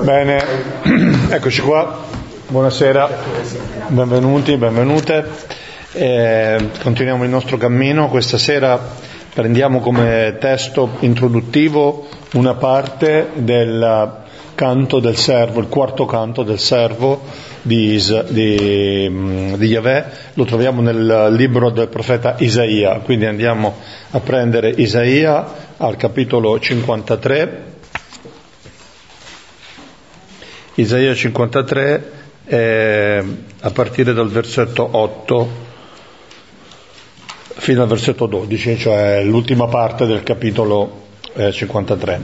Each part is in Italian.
Bene, eccoci qua, buonasera, benvenuti, benvenute. Eh, continuiamo il nostro cammino, questa sera prendiamo come testo introduttivo una parte del canto del servo, il quarto canto del servo di, Is- di, mm, di Yahweh, lo troviamo nel libro del profeta Isaia, quindi andiamo a prendere Isaia al capitolo 53 Isaia 53 eh, a partire dal versetto 8 fino al versetto 12, cioè l'ultima parte del capitolo eh, 53.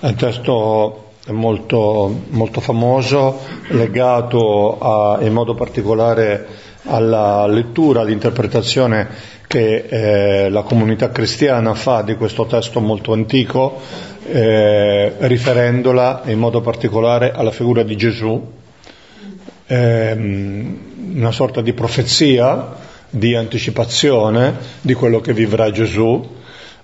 È un testo molto, molto famoso, legato a, in modo particolare alla lettura, all'interpretazione che eh, la comunità cristiana fa di questo testo molto antico, eh, riferendola in modo particolare alla figura di Gesù, ehm, una sorta di profezia, di anticipazione di quello che vivrà Gesù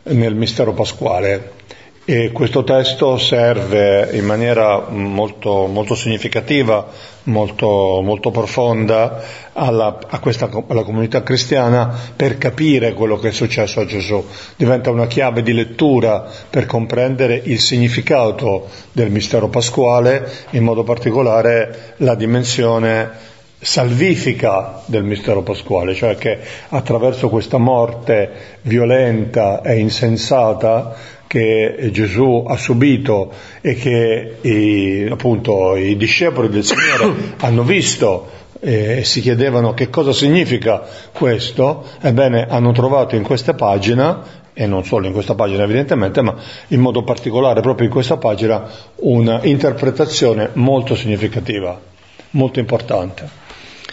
nel mistero pasquale. E questo testo serve in maniera molto, molto significativa, molto, molto profonda alla, questa, alla, comunità cristiana per capire quello che è successo a Gesù. Diventa una chiave di lettura per comprendere il significato del mistero pasquale, in modo particolare la dimensione salvifica del mistero pasquale, cioè che attraverso questa morte violenta e insensata che Gesù ha subito e che i, appunto i discepoli del Signore hanno visto e si chiedevano che cosa significa questo, ebbene hanno trovato in questa pagina, e non solo in questa pagina evidentemente, ma in modo particolare proprio in questa pagina, un'interpretazione molto significativa, molto importante.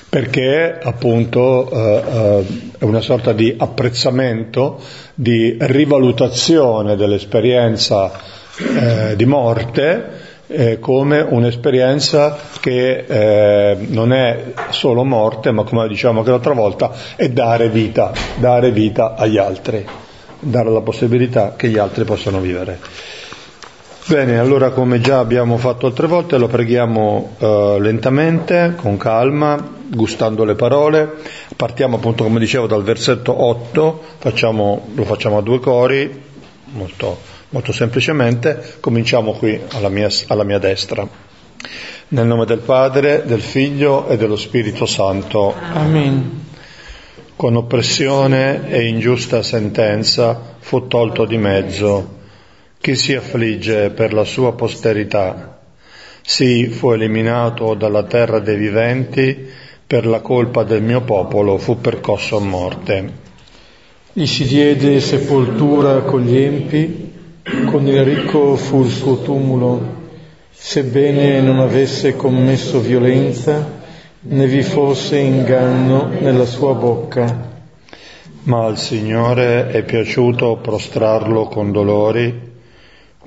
Perché appunto eh, eh, è una sorta di apprezzamento, di rivalutazione dell'esperienza eh, di morte eh, come un'esperienza che eh, non è solo morte, ma come diciamo anche l'altra volta, è dare vita, dare vita agli altri, dare la possibilità che gli altri possano vivere. Bene, allora come già abbiamo fatto altre volte lo preghiamo eh, lentamente, con calma, gustando le parole. Partiamo appunto, come dicevo, dal versetto 8, facciamo, lo facciamo a due cori, molto, molto semplicemente. Cominciamo qui alla mia, alla mia destra. Nel nome del Padre, del Figlio e dello Spirito Santo. Amen. Con oppressione e ingiusta sentenza fu tolto di mezzo chi si affligge per la sua posterità. Sì, fu eliminato dalla terra dei viventi, per la colpa del mio popolo fu percosso a morte. Gli si diede sepoltura con gli empi, con il ricco fu il suo tumulo, sebbene non avesse commesso violenza, né vi fosse inganno nella sua bocca. Ma al Signore è piaciuto prostrarlo con dolori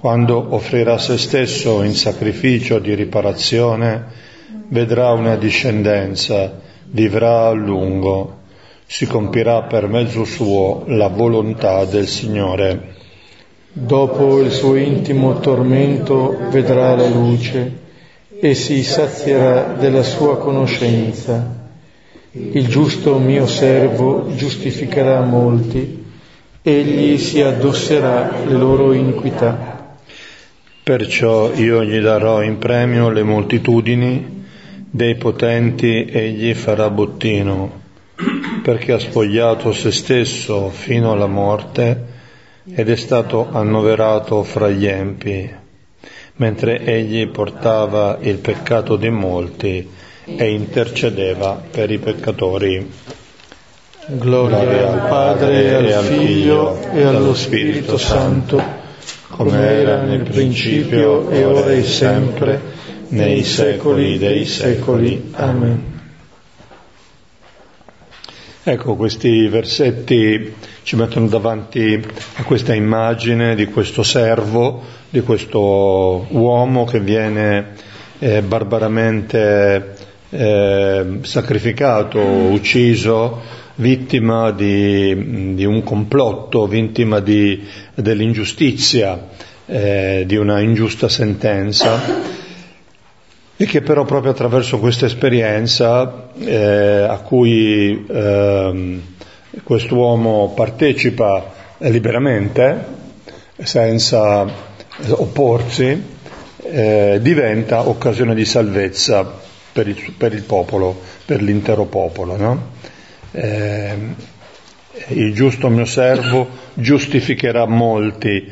quando offrirà se stesso in sacrificio di riparazione, vedrà una discendenza, vivrà a lungo, si compirà per mezzo suo la volontà del Signore. Dopo il suo intimo tormento vedrà la luce e si sazierà della sua conoscenza. Il giusto mio servo giustificherà molti, egli si addosserà le loro iniquità. Perciò io gli darò in premio le moltitudini, dei potenti egli farà bottino, perché ha spogliato se stesso fino alla morte ed è stato annoverato fra gli empi, mentre egli portava il peccato di molti e intercedeva per i peccatori. Gloria, al Padre, e al Figlio e allo Spirito Santo come era nel principio e ora e sempre, nei secoli dei secoli. Amen. Ecco, questi versetti ci mettono davanti a questa immagine di questo servo, di questo uomo che viene eh, barbaramente eh, sacrificato, ucciso, vittima di, di un complotto, vittima di, dell'ingiustizia, eh, di una ingiusta sentenza e che però proprio attraverso questa esperienza eh, a cui eh, quest'uomo partecipa liberamente, senza opporsi, eh, diventa occasione di salvezza per il, per il, popolo, per l'intero popolo. No? Eh, il giusto mio servo giustificherà molti,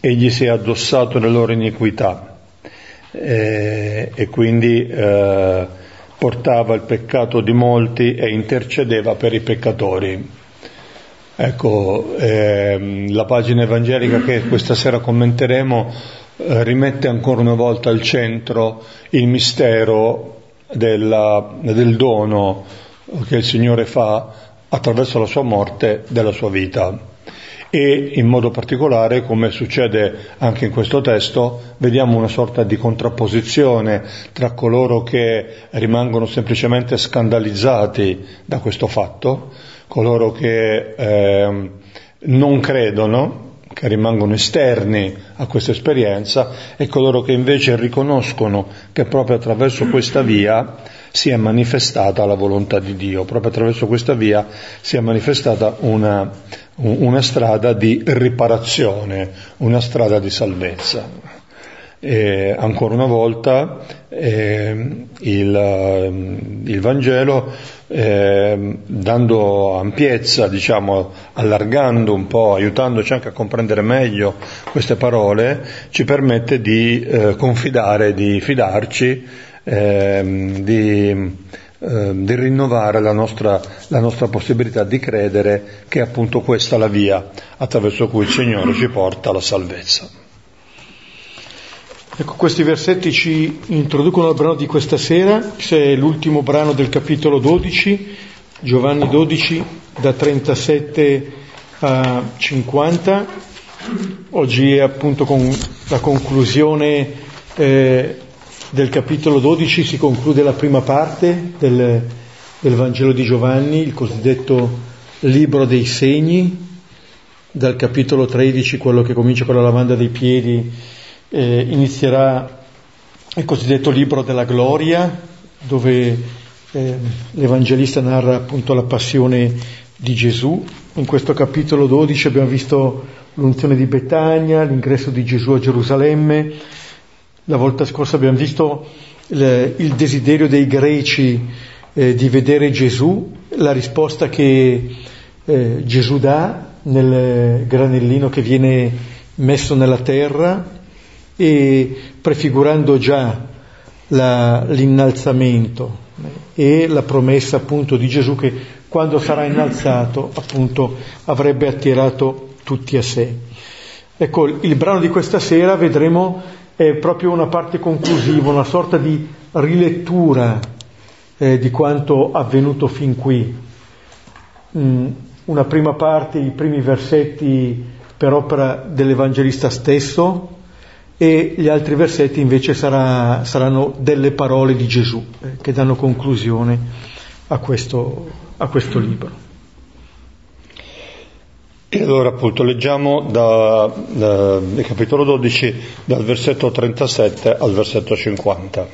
egli si è addossato le loro iniquità eh, e quindi eh, portava il peccato di molti e intercedeva per i peccatori. Ecco, ehm, la pagina evangelica che questa sera commenteremo eh, rimette ancora una volta al centro il mistero della, del dono che il Signore fa attraverso la sua morte della sua vita. E in modo particolare, come succede anche in questo testo, vediamo una sorta di contrapposizione tra coloro che rimangono semplicemente scandalizzati da questo fatto, coloro che eh, non credono, che rimangono esterni a questa esperienza e coloro che invece riconoscono che proprio attraverso questa via si è manifestata la volontà di Dio, proprio attraverso questa via si è manifestata una, una strada di riparazione, una strada di salvezza. E ancora una volta eh, il, il, Vangelo, eh, dando ampiezza, diciamo, allargando un po', aiutandoci anche a comprendere meglio queste parole, ci permette di eh, confidare, di fidarci ehm, di, ehm, di, rinnovare la nostra, la nostra possibilità di credere che è appunto questa la via attraverso cui il Signore ci porta alla salvezza. Ecco, questi versetti ci introducono al brano di questa sera, che è l'ultimo brano del capitolo 12, Giovanni 12, da 37 a 50. Oggi è appunto con la conclusione eh, del capitolo 12 si conclude la prima parte del, del Vangelo di Giovanni, il cosiddetto libro dei segni, dal capitolo 13, quello che comincia con la lavanda dei piedi, eh, inizierà il cosiddetto libro della gloria, dove eh, l'Evangelista narra appunto la passione di Gesù. In questo capitolo 12 abbiamo visto l'unzione di Betania, l'ingresso di Gesù a Gerusalemme, la volta scorsa abbiamo visto il, il desiderio dei greci eh, di vedere Gesù, la risposta che eh, Gesù dà nel granellino che viene messo nella terra e prefigurando già la, l'innalzamento e la promessa appunto di Gesù che quando sarà innalzato appunto avrebbe attirato tutti a sé. Ecco, il brano di questa sera vedremo è proprio una parte conclusiva, una sorta di rilettura eh, di quanto avvenuto fin qui. Mm, una prima parte, i primi versetti per opera dell'Evangelista stesso e gli altri versetti invece sarà, saranno delle parole di Gesù eh, che danno conclusione a questo, a questo libro. Allora appunto leggiamo da, da, capitolo 12 dal versetto 37 al versetto 50.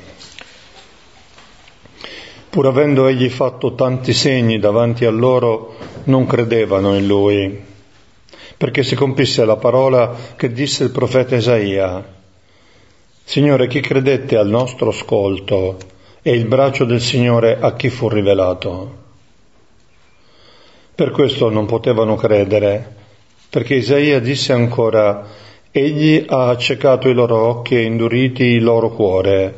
Pur avendo egli fatto tanti segni davanti a loro, non credevano in lui, perché si compisse la parola che disse il profeta Isaia. Signore, chi credette al nostro ascolto e il braccio del Signore a chi fu rivelato? Per questo non potevano credere, perché Isaia disse ancora, Egli ha accecato i loro occhi e induriti il loro cuore,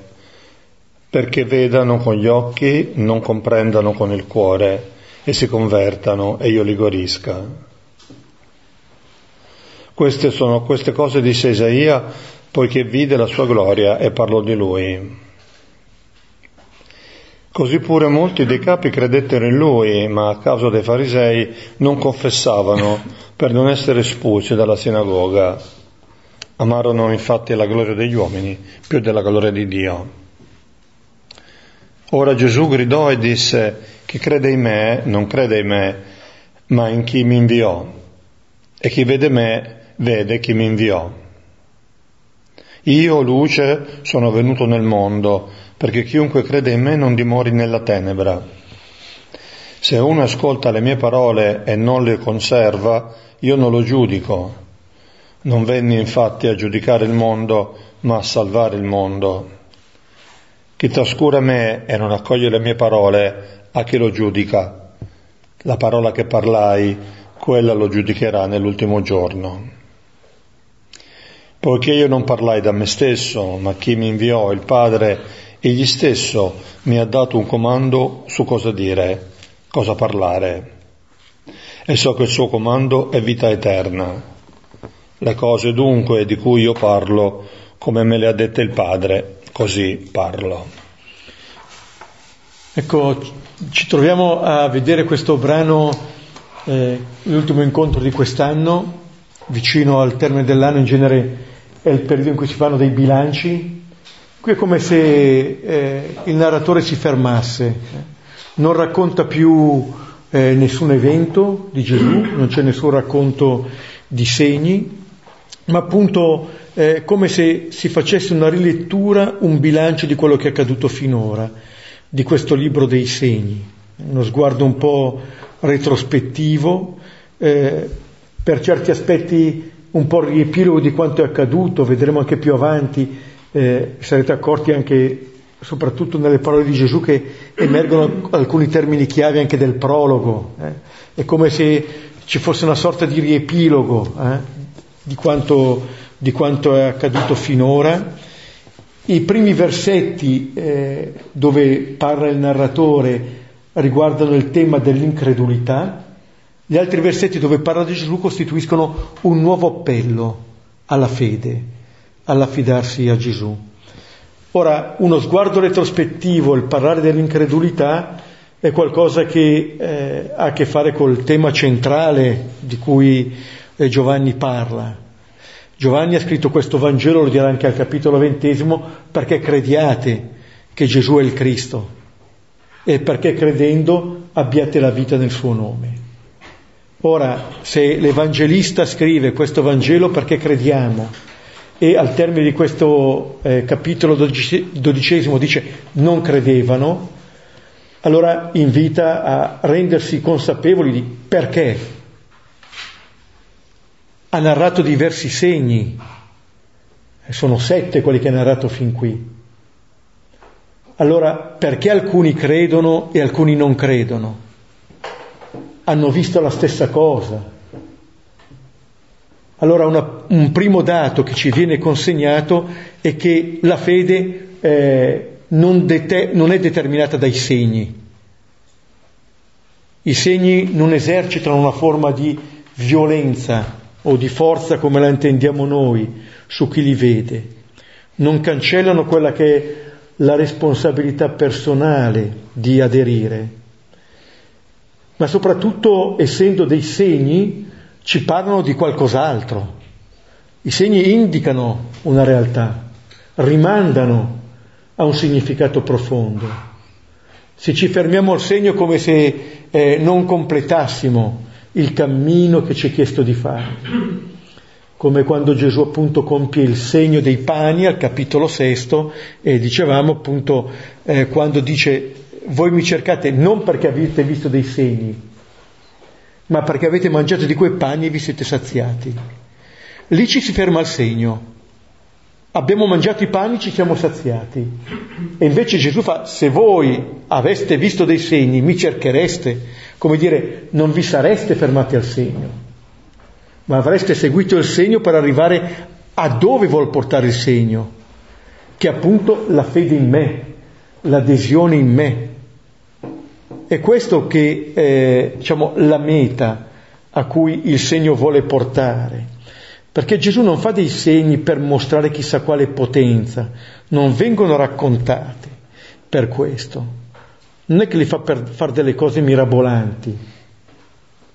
perché vedano con gli occhi, non comprendano con il cuore, e si convertano e io li guarisca. Queste sono queste cose disse Isaia, poiché vide la sua gloria e parlò di lui. Così pure molti dei capi credettero in lui, ma a causa dei farisei non confessavano per non essere espulsi dalla sinagoga. Amarono infatti la gloria degli uomini più della gloria di Dio. Ora Gesù gridò e disse, chi crede in me non crede in me, ma in chi mi inviò. E chi vede me vede chi mi inviò. Io, luce, sono venuto nel mondo, perché chiunque crede in me non dimori nella tenebra. Se uno ascolta le mie parole e non le conserva, io non lo giudico. Non venni infatti a giudicare il mondo, ma a salvare il mondo. Chi trascura me e non accoglie le mie parole, a chi lo giudica? La parola che parlai, quella lo giudicherà nell'ultimo giorno. Poiché io non parlai da me stesso, ma chi mi inviò, il Padre, egli stesso mi ha dato un comando su cosa dire, cosa parlare. E so che il suo comando è vita eterna. Le cose dunque di cui io parlo, come me le ha dette il Padre, così parlo. Ecco, ci troviamo a vedere questo brano, eh, l'ultimo incontro di quest'anno, vicino al termine dell'anno, in genere è il periodo in cui si fanno dei bilanci. Qui è come se eh, il narratore si fermasse, non racconta più eh, nessun evento di Gesù, non c'è nessun racconto di segni, ma appunto eh, come se si facesse una rilettura, un bilancio di quello che è accaduto finora, di questo libro dei segni, uno sguardo un po' retrospettivo, eh, per certi aspetti un po' riepilogo di quanto è accaduto, vedremo anche più avanti, eh, sarete accorti anche soprattutto nelle parole di Gesù che emergono alcuni termini chiave anche del prologo, eh. è come se ci fosse una sorta di riepilogo eh, di quanto di quanto è accaduto finora. I primi versetti eh, dove parla il narratore riguardano il tema dell'incredulità, gli altri versetti dove parla di Gesù costituiscono un nuovo appello alla fede, all'affidarsi a Gesù. Ora, uno sguardo retrospettivo, il parlare dell'incredulità, è qualcosa che eh, ha a che fare col tema centrale di cui eh, Giovanni parla, Giovanni ha scritto questo Vangelo, lo dirà anche al capitolo ventesimo, perché crediate che Gesù è il Cristo? E perché credendo abbiate la vita nel suo nome. Ora, se l'Evangelista scrive questo Vangelo perché crediamo e al termine di questo eh, capitolo dodicesimo dice non credevano, allora invita a rendersi consapevoli di perché ha narrato diversi segni, sono sette quelli che ha narrato fin qui. Allora, perché alcuni credono e alcuni non credono? Hanno visto la stessa cosa. Allora, una, un primo dato che ci viene consegnato è che la fede eh, non, dete- non è determinata dai segni. I segni non esercitano una forma di violenza o di forza come la intendiamo noi su chi li vede, non cancellano quella che è la responsabilità personale di aderire, ma soprattutto essendo dei segni ci parlano di qualcos'altro. I segni indicano una realtà, rimandano a un significato profondo. Se ci fermiamo al segno come se eh, non completassimo il cammino che ci è chiesto di fare. Come quando Gesù appunto compie il segno dei pani al capitolo sesto e dicevamo appunto eh, quando dice voi mi cercate non perché avete visto dei segni, ma perché avete mangiato di quei pani e vi siete saziati. Lì ci si ferma al segno. Abbiamo mangiato i pani, ci siamo saziati. E invece Gesù fa, se voi aveste visto dei segni, mi cerchereste, come dire, non vi sareste fermati al segno, ma avreste seguito il segno per arrivare a dove vuol portare il segno, che è appunto la fede in me, l'adesione in me. È questo che è diciamo, la meta a cui il segno vuole portare. Perché Gesù non fa dei segni per mostrare chissà quale potenza, non vengono raccontati per questo non è che li fa per fare delle cose mirabolanti,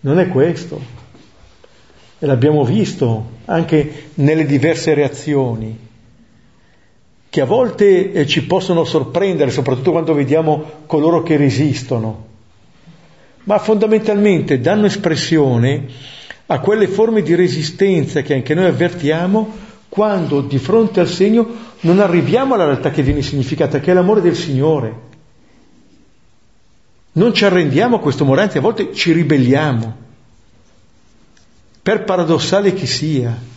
non è questo. E l'abbiamo visto anche nelle diverse reazioni, che a volte eh, ci possono sorprendere, soprattutto quando vediamo coloro che resistono, ma fondamentalmente danno espressione a quelle forme di resistenza che anche noi avvertiamo quando di fronte al segno non arriviamo alla realtà che viene significata, che è l'amore del Signore. Non ci arrendiamo a questo amore, anzi a volte ci ribelliamo, per paradossale che sia.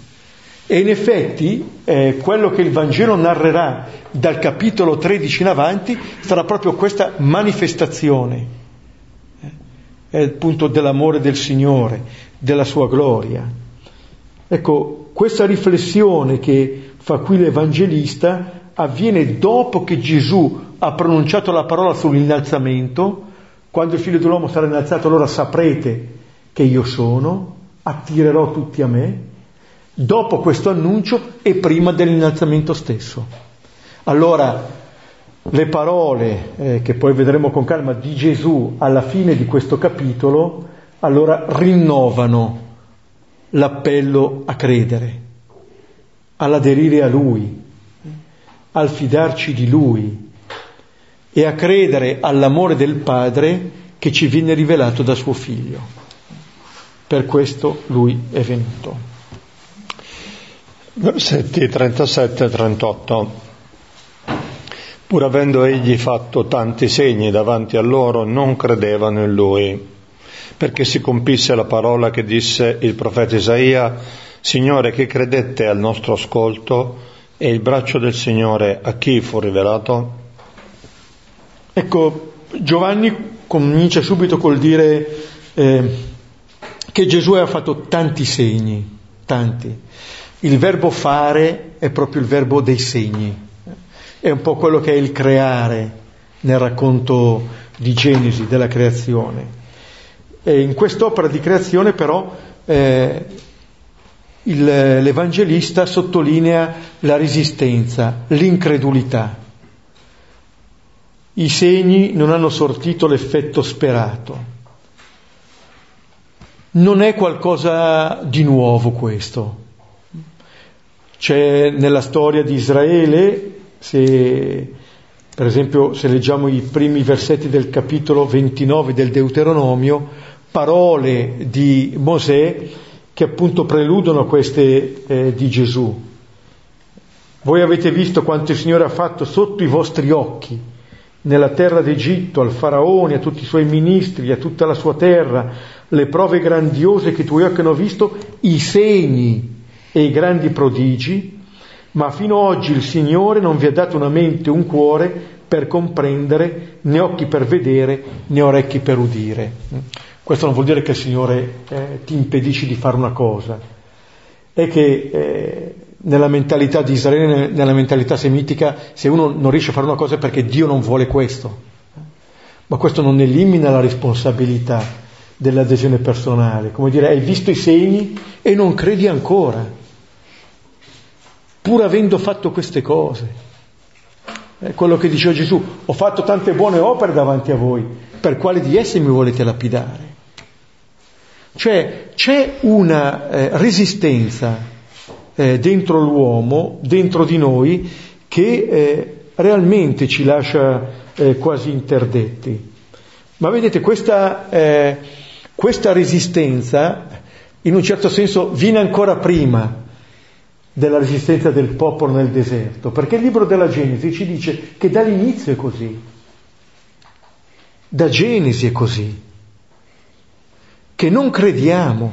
E in effetti eh, quello che il Vangelo narrerà dal capitolo 13 in avanti sarà proprio questa manifestazione, eh, è il punto dell'amore del Signore, della sua gloria. Ecco, questa riflessione che fa qui l'Evangelista avviene dopo che Gesù ha pronunciato la parola sull'innalzamento, quando il figlio dell'uomo sarà innalzato allora saprete che io sono, attirerò tutti a me, dopo questo annuncio e prima dell'innalzamento stesso. Allora, le parole eh, che poi vedremo con calma di Gesù alla fine di questo capitolo, allora rinnovano l'appello a credere, all'aderire a Lui, al fidarci di Lui e a credere all'amore del Padre che ci viene rivelato da suo Figlio. Per questo Lui è venuto. Versetti 37 e 38. Pur avendo egli fatto tanti segni davanti a loro, non credevano in lui, perché si compisse la parola che disse il profeta Isaia, Signore, che credette al nostro ascolto, e il braccio del Signore a chi fu rivelato? Ecco, Giovanni comincia subito col dire eh, che Gesù aveva fatto tanti segni, tanti. Il verbo fare è proprio il verbo dei segni, è un po' quello che è il creare nel racconto di Genesi, della creazione. E in quest'opera di creazione però eh, il, l'Evangelista sottolinea la resistenza, l'incredulità. I segni non hanno sortito l'effetto sperato. Non è qualcosa di nuovo questo. C'è nella storia di Israele, se, per esempio se leggiamo i primi versetti del capitolo 29 del Deuteronomio, parole di Mosè che appunto preludono queste eh, di Gesù. Voi avete visto quanto il Signore ha fatto sotto i vostri occhi nella terra d'Egitto, al faraone, a tutti i suoi ministri, a tutta la sua terra, le prove grandiose che i tuoi occhi hanno visto, i segni e i grandi prodigi, ma fino ad oggi il Signore non vi ha dato una mente, un cuore per comprendere, né occhi per vedere, né orecchi per udire. Questo non vuol dire che il Signore eh, ti impedisce di fare una cosa, è che eh, nella mentalità di Israele, nella mentalità semitica, se uno non riesce a fare una cosa è perché Dio non vuole questo. Ma questo non elimina la responsabilità dell'adesione personale. Come dire, hai visto i segni e non credi ancora, pur avendo fatto queste cose. È quello che diceva Gesù, ho fatto tante buone opere davanti a voi, per quale di esse mi volete lapidare? Cioè c'è una eh, resistenza eh, dentro l'uomo, dentro di noi, che eh, realmente ci lascia eh, quasi interdetti. Ma vedete, questa, eh, questa resistenza, in un certo senso, viene ancora prima della resistenza del popolo nel deserto, perché il libro della Genesi ci dice che dall'inizio è così, da Genesi è così, che non crediamo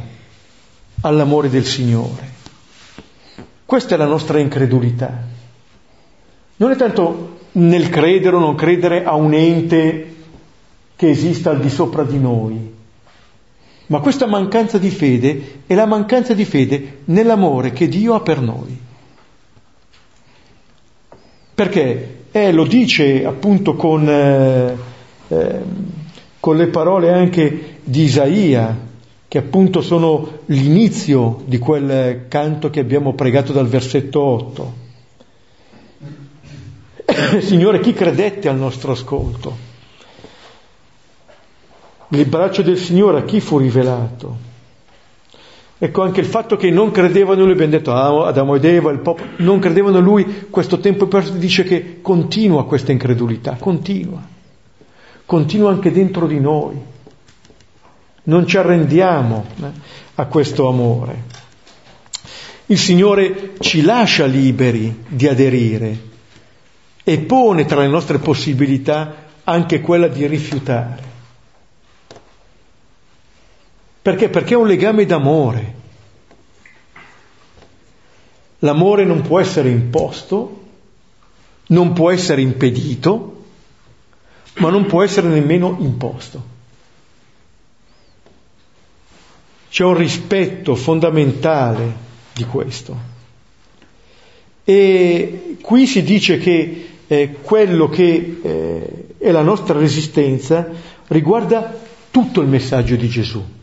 all'amore del Signore. Questa è la nostra incredulità. Non è tanto nel credere o non credere a un ente che esista al di sopra di noi, ma questa mancanza di fede è la mancanza di fede nell'amore che Dio ha per noi. Perché eh, lo dice appunto con, eh, eh, con le parole anche di Isaia, che appunto sono l'inizio di quel canto che abbiamo pregato dal versetto 8. Signore, chi credette al nostro ascolto? Il braccio del Signore a chi fu rivelato? Ecco anche il fatto che non credevano in lui, abbiamo detto ah, Adamo ed Eva, il popolo, non credevano in lui, questo tempo dice che continua questa incredulità, continua, continua anche dentro di noi. Non ci arrendiamo eh, a questo amore. Il Signore ci lascia liberi di aderire e pone tra le nostre possibilità anche quella di rifiutare. Perché? Perché è un legame d'amore. L'amore non può essere imposto, non può essere impedito, ma non può essere nemmeno imposto. C'è un rispetto fondamentale di questo. E qui si dice che eh, quello che eh, è la nostra resistenza riguarda tutto il messaggio di Gesù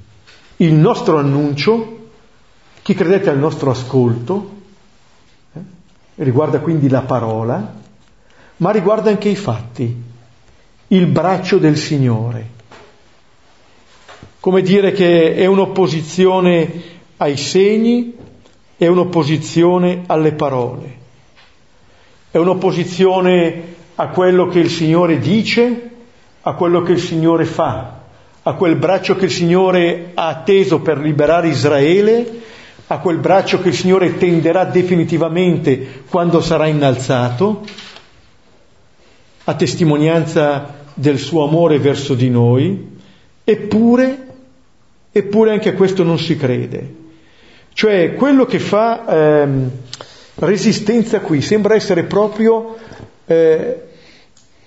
il nostro annuncio, chi credete al nostro ascolto, eh? riguarda quindi la parola, ma riguarda anche i fatti, il braccio del Signore. Come dire che è un'opposizione ai segni, è un'opposizione alle parole, è un'opposizione a quello che il Signore dice, a quello che il Signore fa a quel braccio che il Signore ha atteso per liberare Israele, a quel braccio che il Signore tenderà definitivamente quando sarà innalzato, a testimonianza del suo amore verso di noi, eppure, eppure anche a questo non si crede. Cioè quello che fa ehm, resistenza qui sembra essere proprio eh,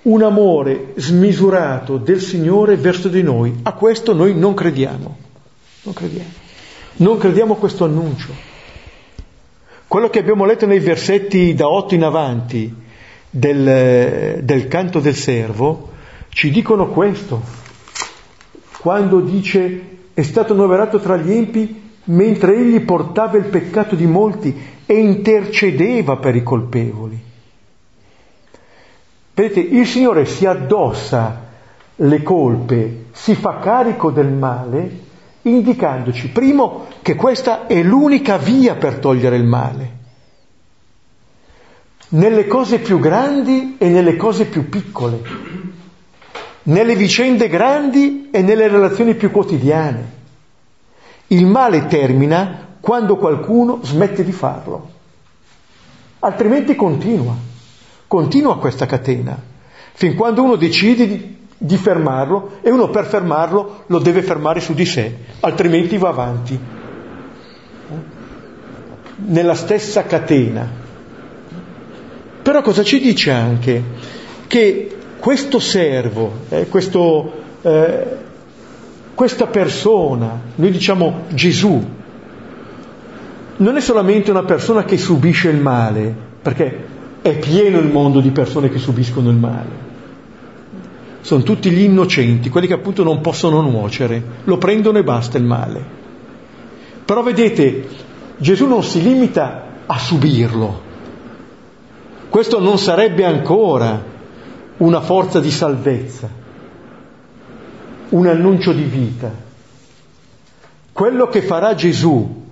un amore smisurato del Signore verso di noi. A questo noi non crediamo. Non crediamo. Non crediamo a questo annuncio. Quello che abbiamo letto nei versetti da 8 in avanti del, del canto del servo ci dicono questo. Quando dice è stato annoverato tra gli empi mentre egli portava il peccato di molti e intercedeva per i colpevoli. Vedete, il Signore si addossa le colpe, si fa carico del male, indicandoci, primo, che questa è l'unica via per togliere il male. Nelle cose più grandi e nelle cose più piccole, nelle vicende grandi e nelle relazioni più quotidiane. Il male termina quando qualcuno smette di farlo, altrimenti continua continua questa catena, fin quando uno decide di, fermarlo e uno per fermarlo lo deve fermare su di sé, altrimenti va avanti. Nella stessa catena. Però cosa ci dice anche? Che questo servo, eh, questo, eh, questa persona, noi diciamo Gesù, non è solamente una persona che subisce il male, perché è pieno il mondo di persone che subiscono il male. Sono tutti gli innocenti, quelli che appunto non possono nuocere, lo prendono e basta il male. Però vedete, Gesù non si limita a subirlo. Questo non sarebbe ancora una forza di salvezza, un annuncio di vita. Quello che farà Gesù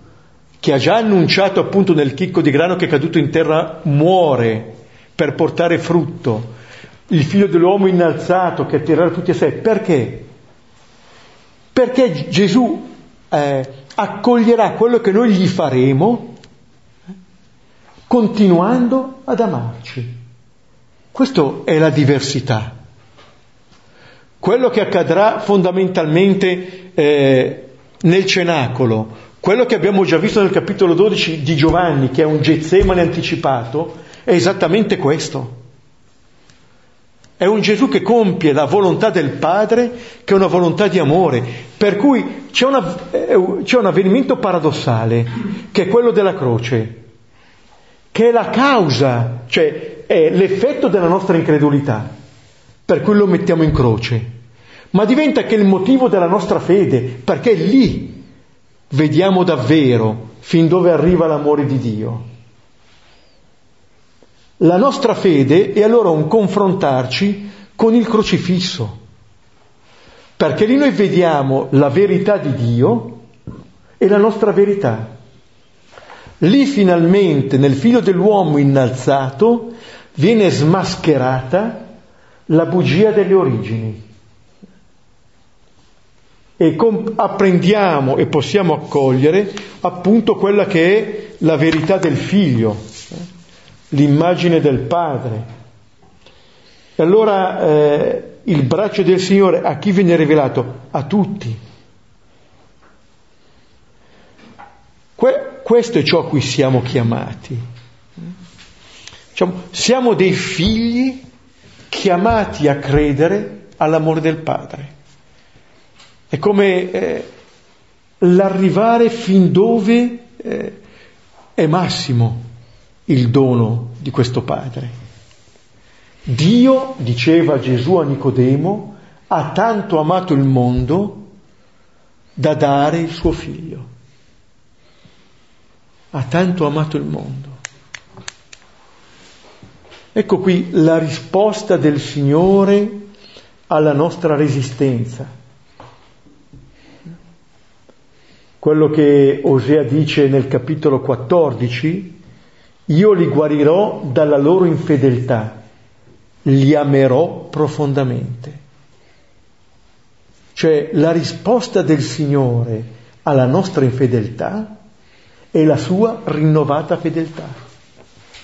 che ha già annunciato appunto nel chicco di grano che è caduto in terra, muore per portare frutto, il figlio dell'uomo innalzato che attirerà tutti a sé. Perché? Perché Gesù eh, accoglierà quello che noi gli faremo continuando ad amarci. Questa è la diversità. Quello che accadrà fondamentalmente eh, nel cenacolo, quello che abbiamo già visto nel capitolo 12 di Giovanni, che è un Getsemane anticipato, è esattamente questo. È un Gesù che compie la volontà del Padre, che è una volontà di amore. Per cui c'è, una, c'è un avvenimento paradossale, che è quello della croce, che è la causa, cioè è l'effetto della nostra incredulità, per cui lo mettiamo in croce. Ma diventa che il motivo della nostra fede, perché è lì vediamo davvero fin dove arriva l'amore di Dio. La nostra fede è allora un confrontarci con il crocifisso, perché lì noi vediamo la verità di Dio è la nostra verità. Lì finalmente, nel figlio dell'uomo innalzato, viene smascherata la bugia delle origini. E com- apprendiamo e possiamo accogliere appunto quella che è la verità del figlio, eh, l'immagine del padre. E allora eh, il braccio del Signore a chi viene rivelato? A tutti. Que- questo è ciò a cui siamo chiamati. Diciamo, siamo dei figli chiamati a credere all'amore del Padre. È come eh, l'arrivare fin dove eh, è massimo il dono di questo Padre. Dio, diceva Gesù a Nicodemo, ha tanto amato il mondo da dare il suo figlio. Ha tanto amato il mondo. Ecco qui la risposta del Signore alla nostra resistenza. Quello che Osea dice nel capitolo 14, io li guarirò dalla loro infedeltà li amerò profondamente. Cioè la risposta del Signore alla nostra infedeltà è la sua rinnovata fedeltà.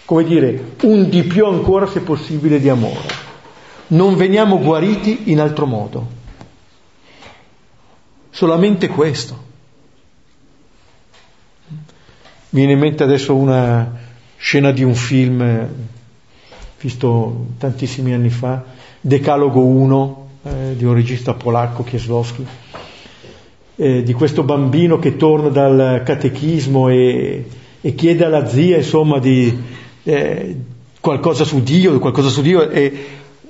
Come dire, un di più ancora se possibile di amore. Non veniamo guariti in altro modo. Solamente questo. Mi viene in mente adesso una scena di un film visto tantissimi anni fa, Decalogo 1 eh, di un regista polacco, Kieslowski, eh, di questo bambino che torna dal catechismo e, e chiede alla zia insomma di eh, qualcosa su Dio, qualcosa su Dio e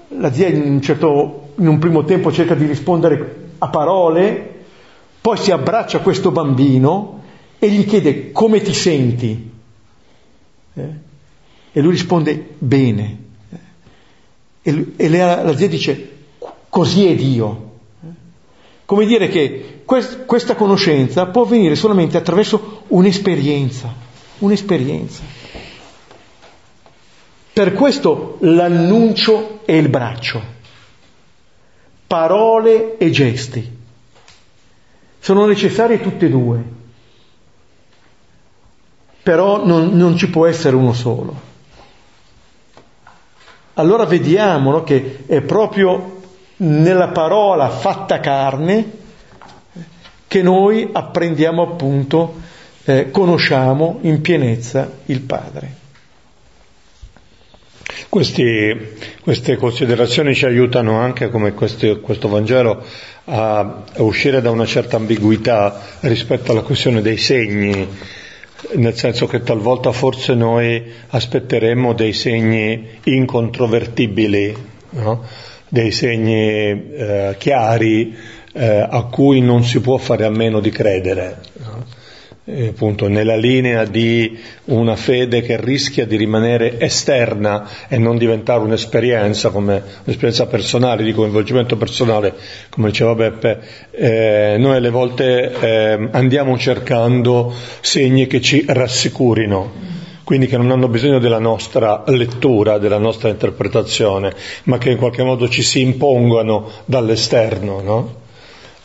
la zia in un, certo, in un primo tempo cerca di rispondere a parole, poi si abbraccia questo bambino e gli chiede come ti senti. Eh? E lui risponde bene. E, e la, la zia dice così è Dio. Come dire che quest, questa conoscenza può avvenire solamente attraverso un'esperienza, un'esperienza. Per questo l'annuncio è il braccio, parole e gesti. Sono necessarie tutte e due, però non, non ci può essere uno solo allora vediamo no, che è proprio nella parola fatta carne che noi apprendiamo appunto, eh, conosciamo in pienezza il Padre. Questi, queste considerazioni ci aiutano anche, come questi, questo Vangelo, a, a uscire da una certa ambiguità rispetto alla questione dei segni nel senso che talvolta forse noi aspetteremmo dei segni incontrovertibili, no? dei segni eh, chiari eh, a cui non si può fare a meno di credere. Eh, appunto nella linea di una fede che rischia di rimanere esterna e non diventare un'esperienza, come un'esperienza personale, di coinvolgimento personale, come diceva Beppe, eh, noi alle volte eh, andiamo cercando segni che ci rassicurino quindi che non hanno bisogno della nostra lettura, della nostra interpretazione, ma che in qualche modo ci si impongano dall'esterno, no?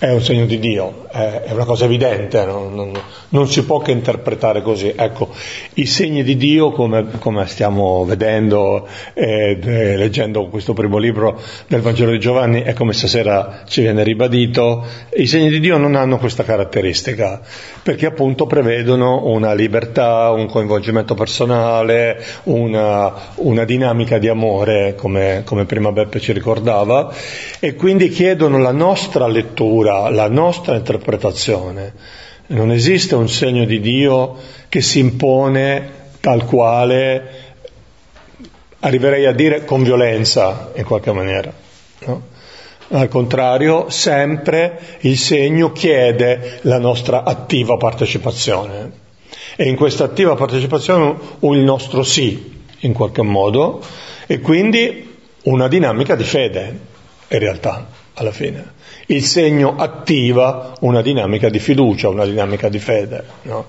È un segno di Dio, è una cosa evidente, non, non, non, si può che interpretare così. Ecco, i segni di Dio, come, come stiamo vedendo e eh, leggendo questo primo libro del Vangelo di Giovanni, e come stasera ci viene ribadito, i segni di Dio non hanno questa caratteristica, perché appunto prevedono una libertà, un coinvolgimento personale, una, una dinamica di amore, come, come prima Beppe ci ricordava, e quindi chiedono la nostra lettura la nostra interpretazione. Non esiste un segno di Dio che si impone tal quale, arriverei a dire con violenza in qualche maniera. No? Al contrario, sempre il segno chiede la nostra attiva partecipazione. E in questa attiva partecipazione il nostro sì, in qualche modo, e quindi una dinamica di fede, in realtà. alla fine. Il segno attiva una dinamica di fiducia, una dinamica di fede. No?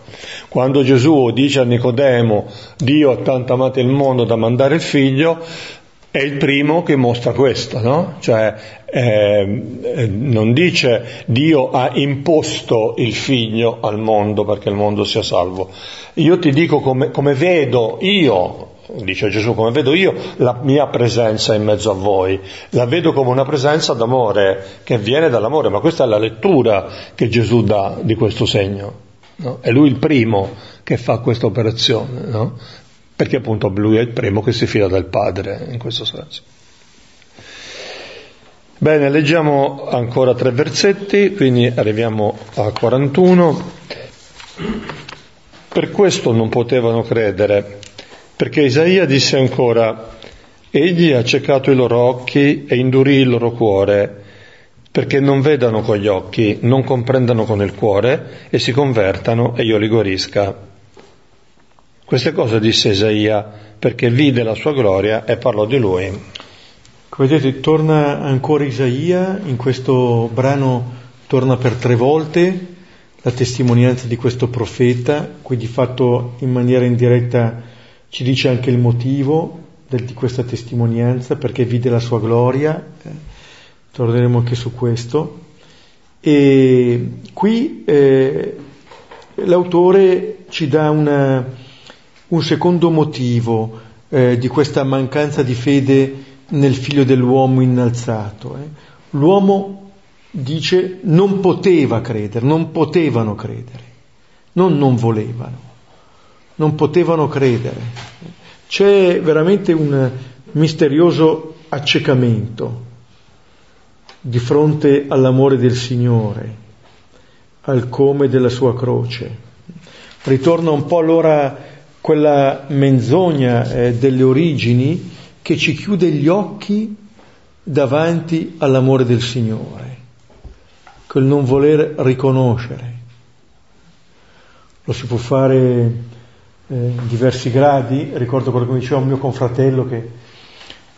Quando Gesù dice a Nicodemo Dio ha tanto amato il mondo da mandare il figlio, è il primo che mostra questo, no? Cioè, eh, non dice Dio ha imposto il figlio al mondo perché il mondo sia salvo. Io ti dico come, come vedo io dice Gesù, come vedo io la mia presenza in mezzo a voi, la vedo come una presenza d'amore che viene dall'amore, ma questa è la lettura che Gesù dà di questo segno. No? È lui il primo che fa questa operazione, no? perché appunto lui è il primo che si fida del Padre in questo senso. Bene, leggiamo ancora tre versetti, quindi arriviamo a 41. Per questo non potevano credere perché Isaia disse ancora, Egli ha accecato i loro occhi e indurì il loro cuore, perché non vedano con gli occhi, non comprendano con il cuore e si convertano e io li guarisca. Queste cose disse Isaia perché vide la sua gloria e parlò di lui. Come vedete, torna ancora Isaia, in questo brano torna per tre volte la testimonianza di questo profeta, qui di fatto in maniera indiretta ci dice anche il motivo del, di questa testimonianza, perché vide la sua gloria, eh, torneremo anche su questo. E qui eh, l'autore ci dà una, un secondo motivo eh, di questa mancanza di fede nel figlio dell'uomo innalzato. Eh. L'uomo dice non poteva credere, non potevano credere, non non volevano non potevano credere. C'è veramente un misterioso accecamento di fronte all'amore del Signore, al come della sua croce. Ritorna un po' allora quella menzogna eh, delle origini che ci chiude gli occhi davanti all'amore del Signore, quel non voler riconoscere. Lo si può fare eh, diversi gradi, ricordo quello che mi diceva un mio confratello che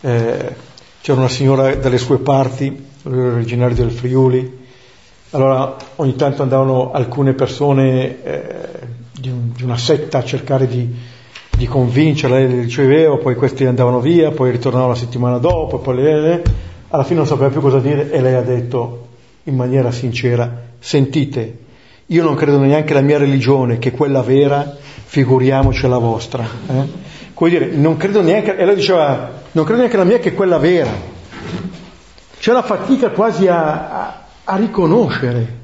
eh, c'era una signora dalle sue parti, lui era originario del Friuli, allora ogni tanto andavano alcune persone eh, di, un, di, una setta a cercare di, di convincerla, lei le riceveva, poi questi andavano via, poi ritornavano la settimana dopo, poi lei, alla fine non sapeva più cosa dire e lei ha detto in maniera sincera, sentite, io non credo neanche alla mia religione, che è quella vera, figuriamoci la vostra. Eh? Come dire, non credo neanche, e lei diceva, non credo neanche la mia che è quella vera. C'è una fatica quasi a, a, a riconoscere.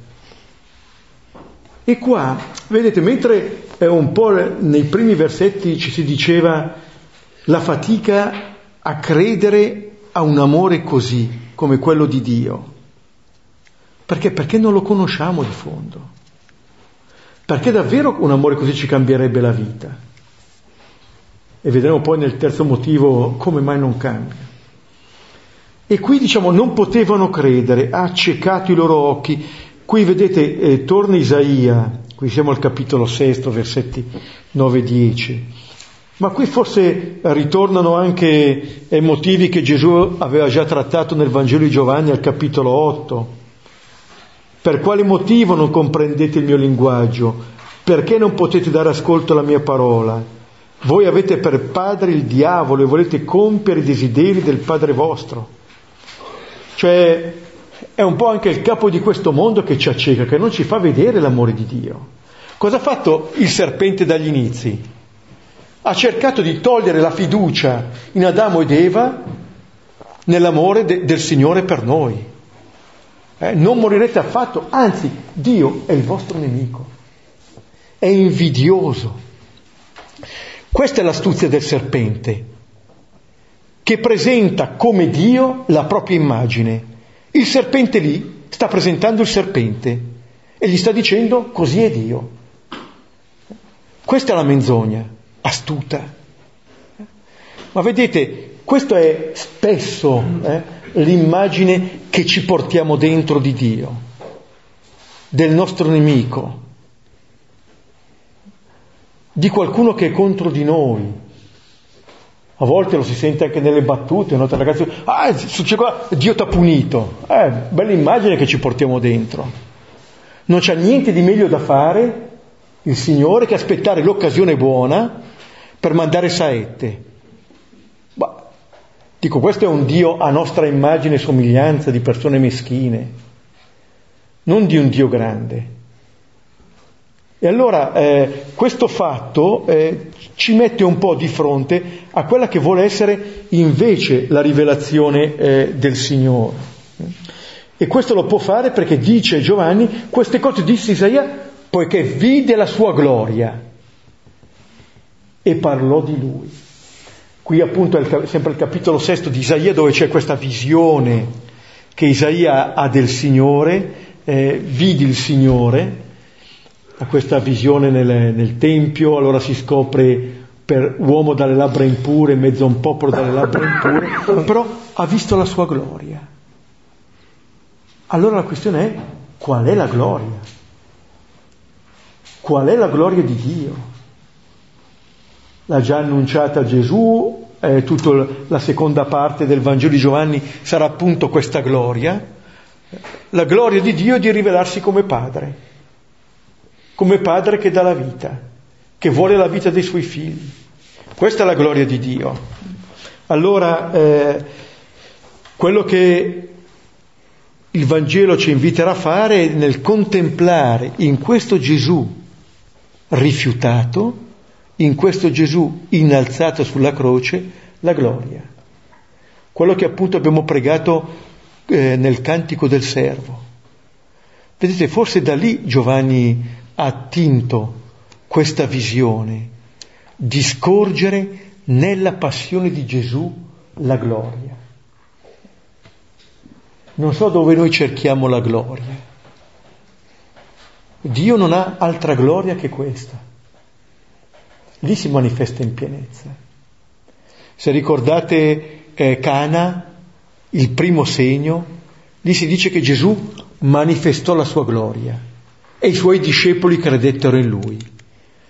E qua, vedete, mentre un po' nei primi versetti ci si diceva la fatica a credere a un amore così, come quello di Dio. Perché? Perché non lo conosciamo di fondo. Perché davvero un amore così ci cambierebbe la vita? E vedremo poi nel terzo motivo come mai non cambia. E qui diciamo non potevano credere, ha accecato i loro occhi. Qui vedete, eh, torna Isaia, qui siamo al capitolo sesto, versetti 9 e 10. Ma qui forse ritornano anche eh, motivi che Gesù aveva già trattato nel Vangelo di Giovanni al capitolo 8 per quale motivo non comprendete il mio linguaggio? Perché non potete dare ascolto alla mia parola? Voi avete per padre il diavolo e volete compiere i desideri del padre vostro. Cioè è un po' anche il capo di questo mondo che ci acceca, che non ci fa vedere l'amore di Dio. Cosa ha fatto il serpente dagli inizi? Ha cercato di togliere la fiducia in Adamo ed Eva nell'amore de- del Signore per noi. Eh, non morirete affatto, anzi Dio è il vostro nemico, è invidioso. Questa è l'astuzia del serpente, che presenta come Dio la propria immagine. Il serpente lì sta presentando il serpente e gli sta dicendo così è Dio. Questa è la menzogna, astuta. Ma vedete, questo è spesso eh, l'immagine che ci portiamo dentro di Dio, del nostro nemico, di qualcuno che è contro di noi. A volte lo si sente anche nelle battute, no? Tra ragazzi, ah, qua, Dio ti ha punito. Eh, bella immagine che ci portiamo dentro. Non c'è niente di meglio da fare il Signore che aspettare l'occasione buona per mandare saette. Dico, questo è un Dio a nostra immagine e somiglianza di persone meschine, non di un Dio grande. E allora eh, questo fatto eh, ci mette un po' di fronte a quella che vuole essere invece la rivelazione eh, del Signore. E questo lo può fare perché dice Giovanni, queste cose disse Isaia poiché vide la sua gloria e parlò di lui. Qui appunto è sempre il capitolo sesto di Isaia dove c'è questa visione che Isaia ha del Signore, eh, vidi il Signore, ha questa visione nel, nel Tempio, allora si scopre per uomo dalle labbra impure, mezzo a un popolo dalle labbra impure, però ha visto la sua gloria. Allora la questione è qual è la gloria? Qual è la gloria di Dio? L'ha già annunciata Gesù, eh, tutta la seconda parte del Vangelo di Giovanni sarà appunto questa gloria, la gloria di Dio di rivelarsi come Padre, come Padre che dà la vita che vuole la vita dei suoi figli. Questa è la gloria di Dio. Allora, eh, quello che il Vangelo ci inviterà a fare è nel contemplare in questo Gesù rifiutato, in questo Gesù innalzato sulla croce, la gloria. Quello che appunto abbiamo pregato eh, nel cantico del servo. Vedete, forse da lì Giovanni ha attinto questa visione di scorgere nella passione di Gesù la gloria. Non so dove noi cerchiamo la gloria. Dio non ha altra gloria che questa. Lì si manifesta in pienezza. Se ricordate eh, Cana, il primo segno, lì si dice che Gesù manifestò la sua gloria e i suoi discepoli credettero in lui.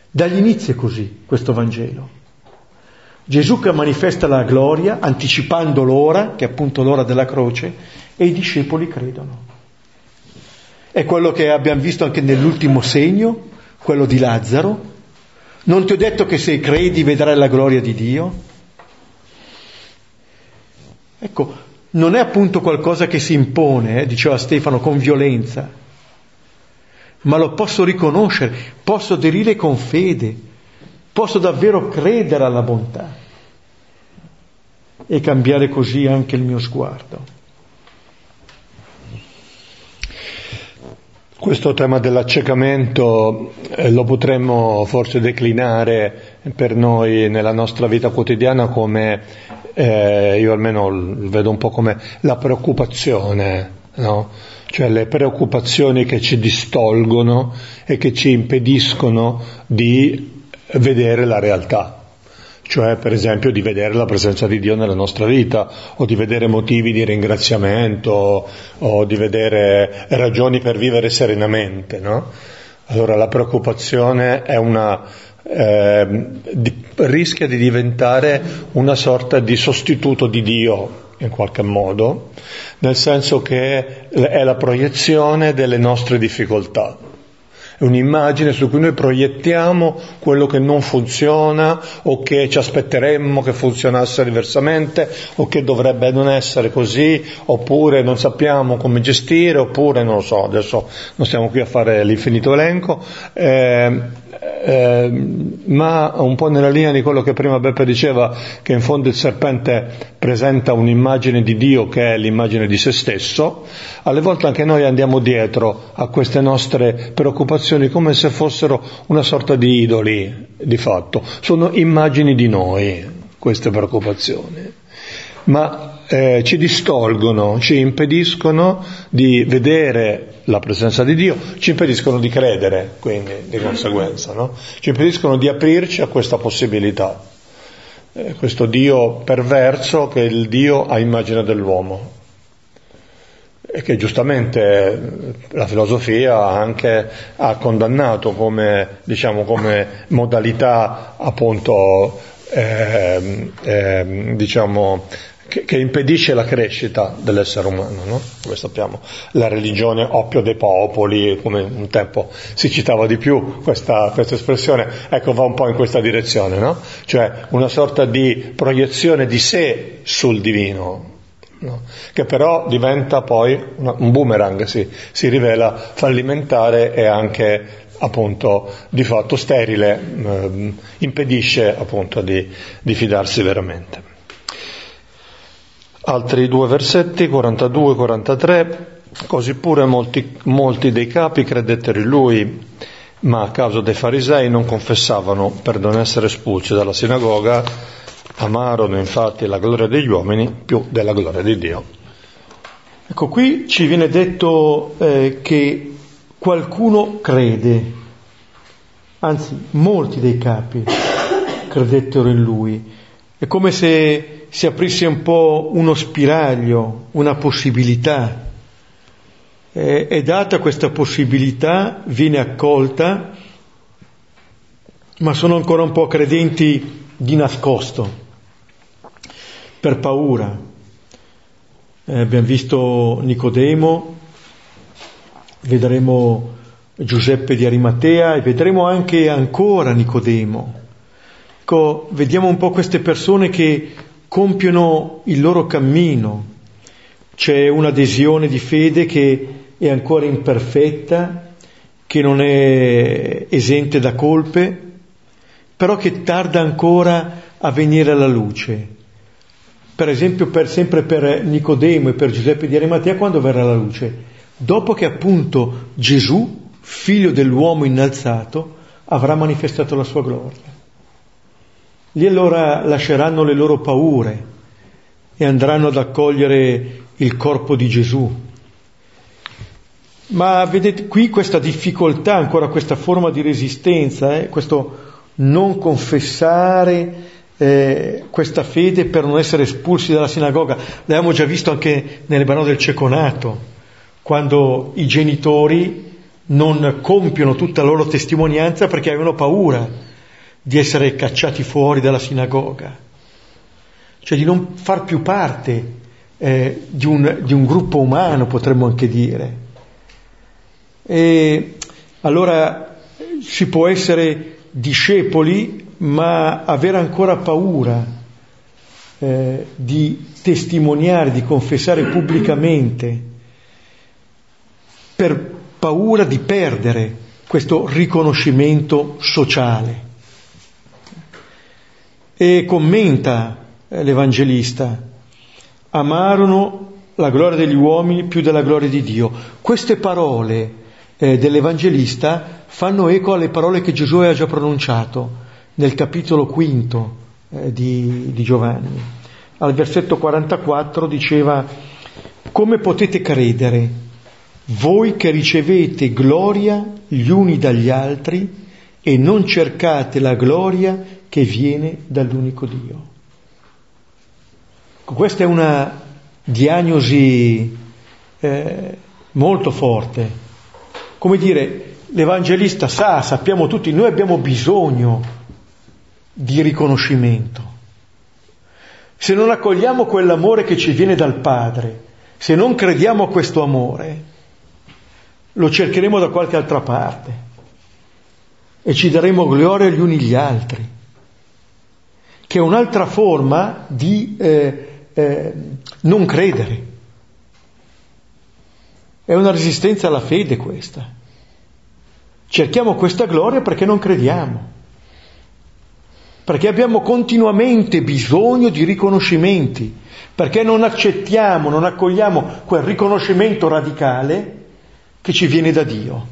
Dagli inizi è così questo Vangelo. Gesù che manifesta la gloria, anticipando l'ora, che è appunto l'ora della croce, e i discepoli credono. È quello che abbiamo visto anche nell'ultimo segno, quello di Lazzaro. Non ti ho detto che se credi vedrai la gloria di Dio? Ecco, non è appunto qualcosa che si impone, eh, diceva Stefano, con violenza ma lo posso riconoscere, posso aderire con fede, posso davvero credere alla bontà e cambiare così anche il mio sguardo. Questo tema dell'accecamento eh, lo potremmo forse declinare per noi nella nostra vita quotidiana come, eh, io almeno vedo un po' come la preoccupazione, no? cioè le preoccupazioni che ci distolgono e che ci impediscono di vedere la realtà cioè per esempio di vedere la presenza di Dio nella nostra vita o di vedere motivi di ringraziamento o di vedere ragioni per vivere serenamente. No? Allora la preoccupazione una, eh, di, rischia di diventare una sorta di sostituto di Dio in qualche modo, nel senso che è la proiezione delle nostre difficoltà. È un'immagine su cui noi proiettiamo quello che non funziona o che ci aspetteremmo che funzionasse diversamente o che dovrebbe non essere così oppure non sappiamo come gestire oppure non lo so, adesso non stiamo qui a fare l'infinito elenco. Eh, eh, ma un po' nella linea di quello che prima Beppe diceva, che in fondo il serpente presenta un'immagine di Dio che è l'immagine di se stesso, alle volte anche noi andiamo dietro a queste nostre preoccupazioni come se fossero una sorta di idoli, di fatto. Sono immagini di noi, queste preoccupazioni. Ma eh, ci distolgono, ci impediscono di vedere la presenza di Dio, ci impediscono di credere, quindi di conseguenza, no? ci impediscono di aprirci a questa possibilità. Eh, questo Dio perverso che è il Dio a immagine dell'uomo e che giustamente eh, la filosofia anche ha condannato come, diciamo, come modalità appunto eh, eh, diciamo, che, che, impedisce la crescita dell'essere umano, no? come sappiamo, la religione oppio dei popoli, come un tempo si citava di più questa, questa espressione, ecco va un po' in questa direzione, no? cioè una sorta di proiezione di sé sul divino, No? che però diventa poi una, un boomerang, si, si, rivela fallimentare e anche appunto di fatto sterile, eh, impedisce appunto di, di fidarsi veramente. Altri due versetti, 42 e 43. Così pure molti, molti dei capi credettero in lui, ma a causa dei farisei non confessavano per non essere espulsi dalla sinagoga, amarono infatti la gloria degli uomini più della gloria di Dio. Ecco, qui ci viene detto eh, che qualcuno crede, anzi molti dei capi credettero in lui. È come se si aprisse un po' uno spiraglio, una possibilità. E, data questa possibilità, viene accolta, ma sono ancora un po' credenti di nascosto, per paura. Eh, abbiamo visto Nicodemo, vedremo Giuseppe di Arimatea e vedremo anche ancora Nicodemo. Ecco, vediamo un po' queste persone che compiono il loro cammino. C'è un'adesione di fede che è ancora imperfetta, che non è esente da colpe, però che tarda ancora a venire alla luce. Per esempio, per, sempre per Nicodemo e per Giuseppe di Arimatea, quando verrà alla luce? Dopo che appunto Gesù, figlio dell'uomo innalzato, avrà manifestato la sua gloria. Lì allora lasceranno le loro paure e andranno ad accogliere il corpo di Gesù. Ma vedete qui questa difficoltà, ancora questa forma di resistenza, eh, questo non confessare eh, questa fede per non essere espulsi dalla sinagoga. L'abbiamo già visto anche nelle brano del ceconato, quando i genitori non compiono tutta la loro testimonianza perché avevano paura di essere cacciati fuori dalla sinagoga, cioè di non far più parte eh, di, un, di un gruppo umano, potremmo anche dire. E allora si può essere discepoli, ma avere ancora paura eh, di testimoniare, di confessare pubblicamente, per paura di perdere questo riconoscimento sociale. E commenta eh, l'Evangelista, amarono la gloria degli uomini più della gloria di Dio. Queste parole eh, dell'Evangelista fanno eco alle parole che Gesù aveva già pronunciato nel capitolo quinto eh, di, di Giovanni. Al versetto 44 diceva, come potete credere voi che ricevete gloria gli uni dagli altri e non cercate la gloria che viene dall'unico Dio. Questa è una diagnosi eh, molto forte. Come dire, l'Evangelista sa, sappiamo tutti, noi abbiamo bisogno di riconoscimento. Se non accogliamo quell'amore che ci viene dal Padre, se non crediamo a questo amore, lo cercheremo da qualche altra parte e ci daremo gloria gli uni agli altri che è un'altra forma di eh, eh, non credere. È una resistenza alla fede questa. Cerchiamo questa gloria perché non crediamo, perché abbiamo continuamente bisogno di riconoscimenti, perché non accettiamo, non accogliamo quel riconoscimento radicale che ci viene da Dio.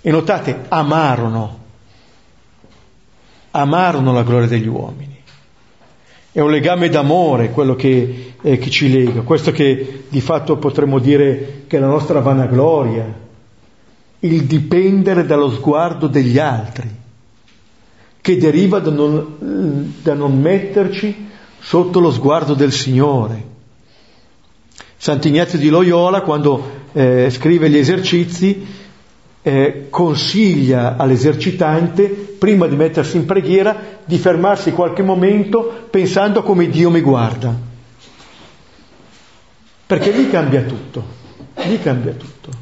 E notate, amarono. Amarono la gloria degli uomini. È un legame d'amore quello che, eh, che ci lega, questo che di fatto potremmo dire che è la nostra vanagloria, il dipendere dallo sguardo degli altri, che deriva da non, da non metterci sotto lo sguardo del Signore. Sant'Ignazio di Loyola, quando eh, scrive gli esercizi, eh, consiglia all'esercitante, prima di mettersi in preghiera, di fermarsi qualche momento pensando come Dio mi guarda. Perché lì cambia tutto, lì cambia tutto.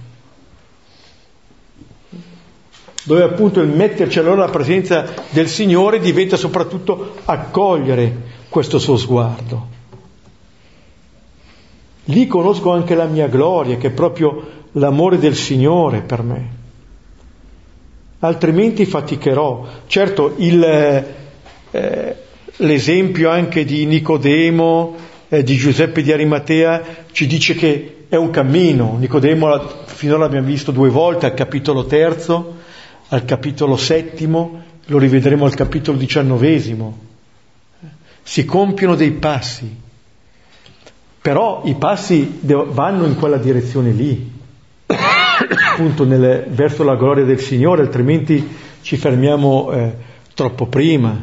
Dove appunto il metterci allora alla presenza del Signore diventa soprattutto accogliere questo suo sguardo. Lì conosco anche la mia gloria, che è proprio l'amore del Signore per me. Altrimenti faticherò. Certo, il, eh, l'esempio anche di Nicodemo, eh, di Giuseppe di Arimatea, ci dice che è un cammino. Nicodemo finora l'abbiamo visto due volte, al capitolo terzo, al capitolo settimo, lo rivedremo al capitolo diciannovesimo. Si compiono dei passi però i passi vanno in quella direzione lì, appunto nelle, verso la gloria del Signore, altrimenti ci fermiamo eh, troppo prima.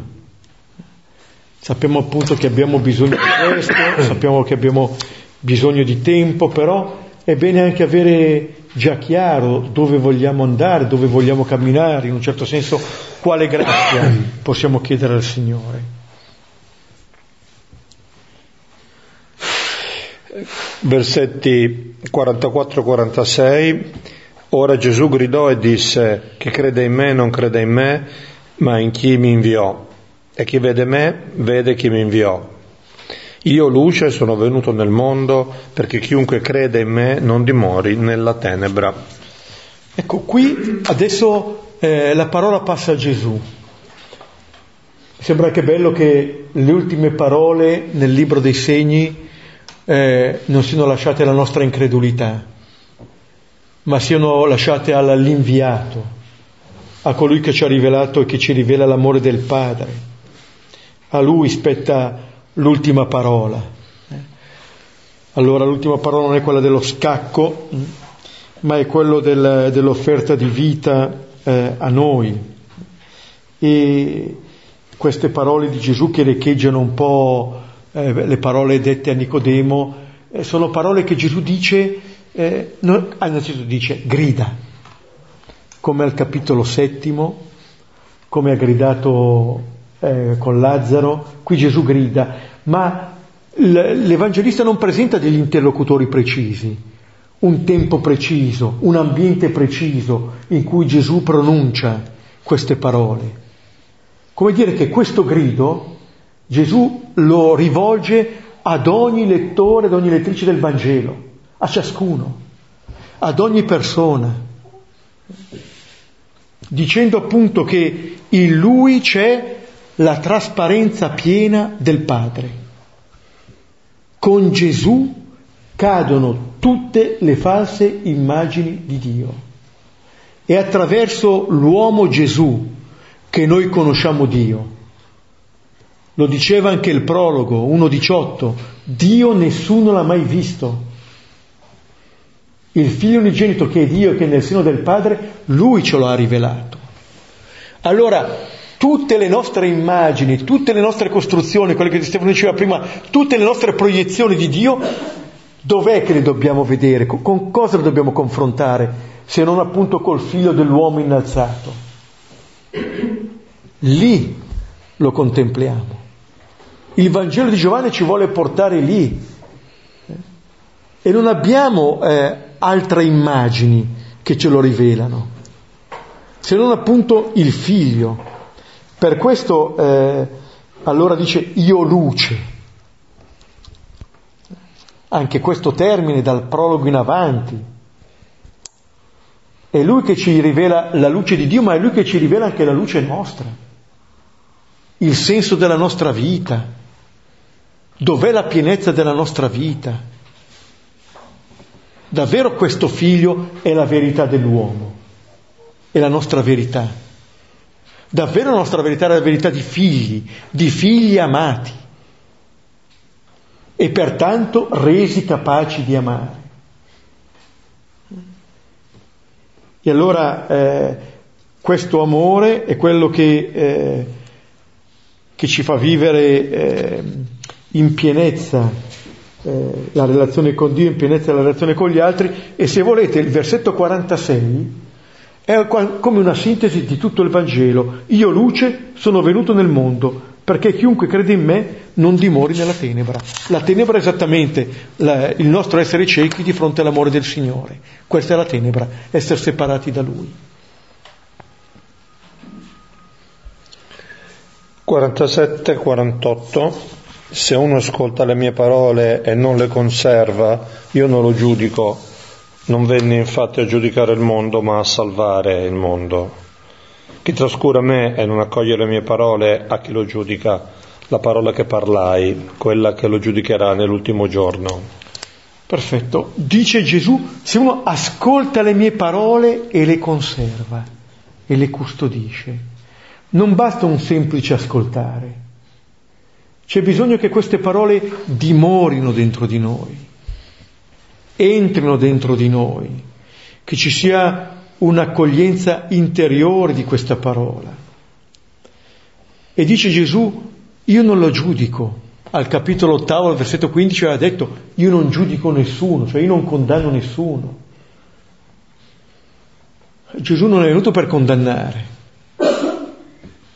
Sappiamo appunto che abbiamo bisogno di questo, sappiamo che abbiamo bisogno di tempo, però è bene anche avere già chiaro dove vogliamo andare, dove vogliamo camminare, in un certo senso quale grazia possiamo chiedere al Signore. versetti 44-46, ora Gesù gridò e disse, chi crede in me non crede in me, ma in chi mi inviò, e chi vede me vede chi mi inviò. Io luce sono venuto nel mondo perché chiunque crede in me non dimori nella tenebra. Ecco, qui adesso eh, la parola passa a Gesù. Sembra che bello che le ultime parole nel libro dei segni eh, non siano lasciate alla nostra incredulità, ma siano lasciate all'inviato, a colui che ci ha rivelato e che ci rivela l'amore del Padre. A lui spetta l'ultima parola. Allora l'ultima parola non è quella dello scacco, ma è quello del, dell'offerta di vita eh, a noi. E queste parole di Gesù che recheggiano un po' eh, le parole dette a Nicodemo, eh, sono parole che Gesù dice, eh, non, innanzitutto dice grida, come al capitolo settimo, come ha gridato eh, con Lazzaro, qui Gesù grida, ma l'Evangelista non presenta degli interlocutori precisi, un tempo preciso, un ambiente preciso in cui Gesù pronuncia queste parole. Come dire che questo grido Gesù lo rivolge ad ogni lettore, ad ogni lettrice del Vangelo, a ciascuno, ad ogni persona, dicendo appunto che in lui c'è la trasparenza piena del Padre. Con Gesù cadono tutte le false immagini di Dio. È attraverso l'uomo Gesù che noi conosciamo Dio. Lo diceva anche il prologo 1.18, Dio nessuno l'ha mai visto. Il figlio unigenito che è Dio e che è nel seno del Padre, lui ce lo ha rivelato. Allora, tutte le nostre immagini, tutte le nostre costruzioni, quelle che Stefano diceva prima, tutte le nostre proiezioni di Dio, dov'è che le dobbiamo vedere? Con cosa le dobbiamo confrontare? Se non appunto col figlio dell'uomo innalzato. Lì lo contempliamo. Il Vangelo di Giovanni ci vuole portare lì e non abbiamo eh, altre immagini che ce lo rivelano, se non appunto il figlio. Per questo eh, allora dice io luce. Anche questo termine dal prologo in avanti. È lui che ci rivela la luce di Dio, ma è lui che ci rivela anche la luce nostra, il senso della nostra vita Dov'è la pienezza della nostra vita? Davvero questo figlio è la verità dell'uomo, è la nostra verità. Davvero la nostra verità è la verità di figli, di figli amati e pertanto resi capaci di amare. E allora eh, questo amore è quello che, eh, che ci fa vivere eh, in pienezza eh, la relazione con Dio, in pienezza la relazione con gli altri e se volete il versetto 46 È come una sintesi di tutto il Vangelo. Io luce sono venuto nel mondo perché chiunque crede in me non dimori nella tenebra. La tenebra è esattamente il nostro essere ciechi di fronte all'amore del Signore. Questa è la tenebra, essere separati da Lui. 47-48 Se uno ascolta le mie parole e non le conserva, io non lo giudico. Non venni infatti a giudicare il mondo, ma a salvare il mondo. Chi trascura me e non accoglie le mie parole, a chi lo giudica? La parola che parlai, quella che lo giudicherà nell'ultimo giorno. Perfetto. Dice Gesù, se uno ascolta le mie parole e le conserva e le custodisce, non basta un semplice ascoltare. C'è bisogno che queste parole dimorino dentro di noi, entrino dentro di noi, che ci sia un'accoglienza interiore di questa parola. E dice Gesù, io non lo giudico. Al capitolo ottavo, al versetto 15, aveva detto, io non giudico nessuno, cioè io non condanno nessuno. Gesù non è venuto per condannare,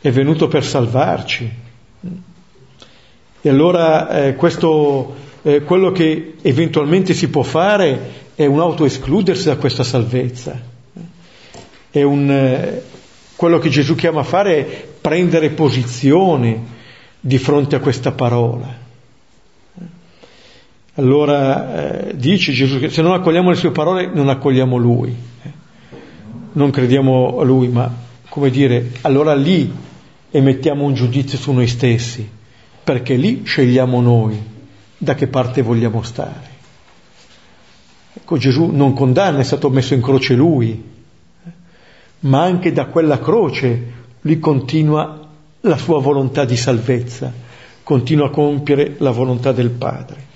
è venuto per salvarci. E allora eh, questo, eh, quello che eventualmente si può fare è un autoescludersi da questa salvezza. È un, eh, quello che Gesù chiama a fare è prendere posizione di fronte a questa parola. Allora eh, dice Gesù che se non accogliamo le sue parole non accogliamo Lui, non crediamo a Lui, ma come dire, allora lì emettiamo un giudizio su noi stessi, perché lì scegliamo noi da che parte vogliamo stare. Ecco, Gesù non condanna, è stato messo in croce Lui, ma anche da quella croce lui continua la sua volontà di salvezza, continua a compiere la volontà del Padre.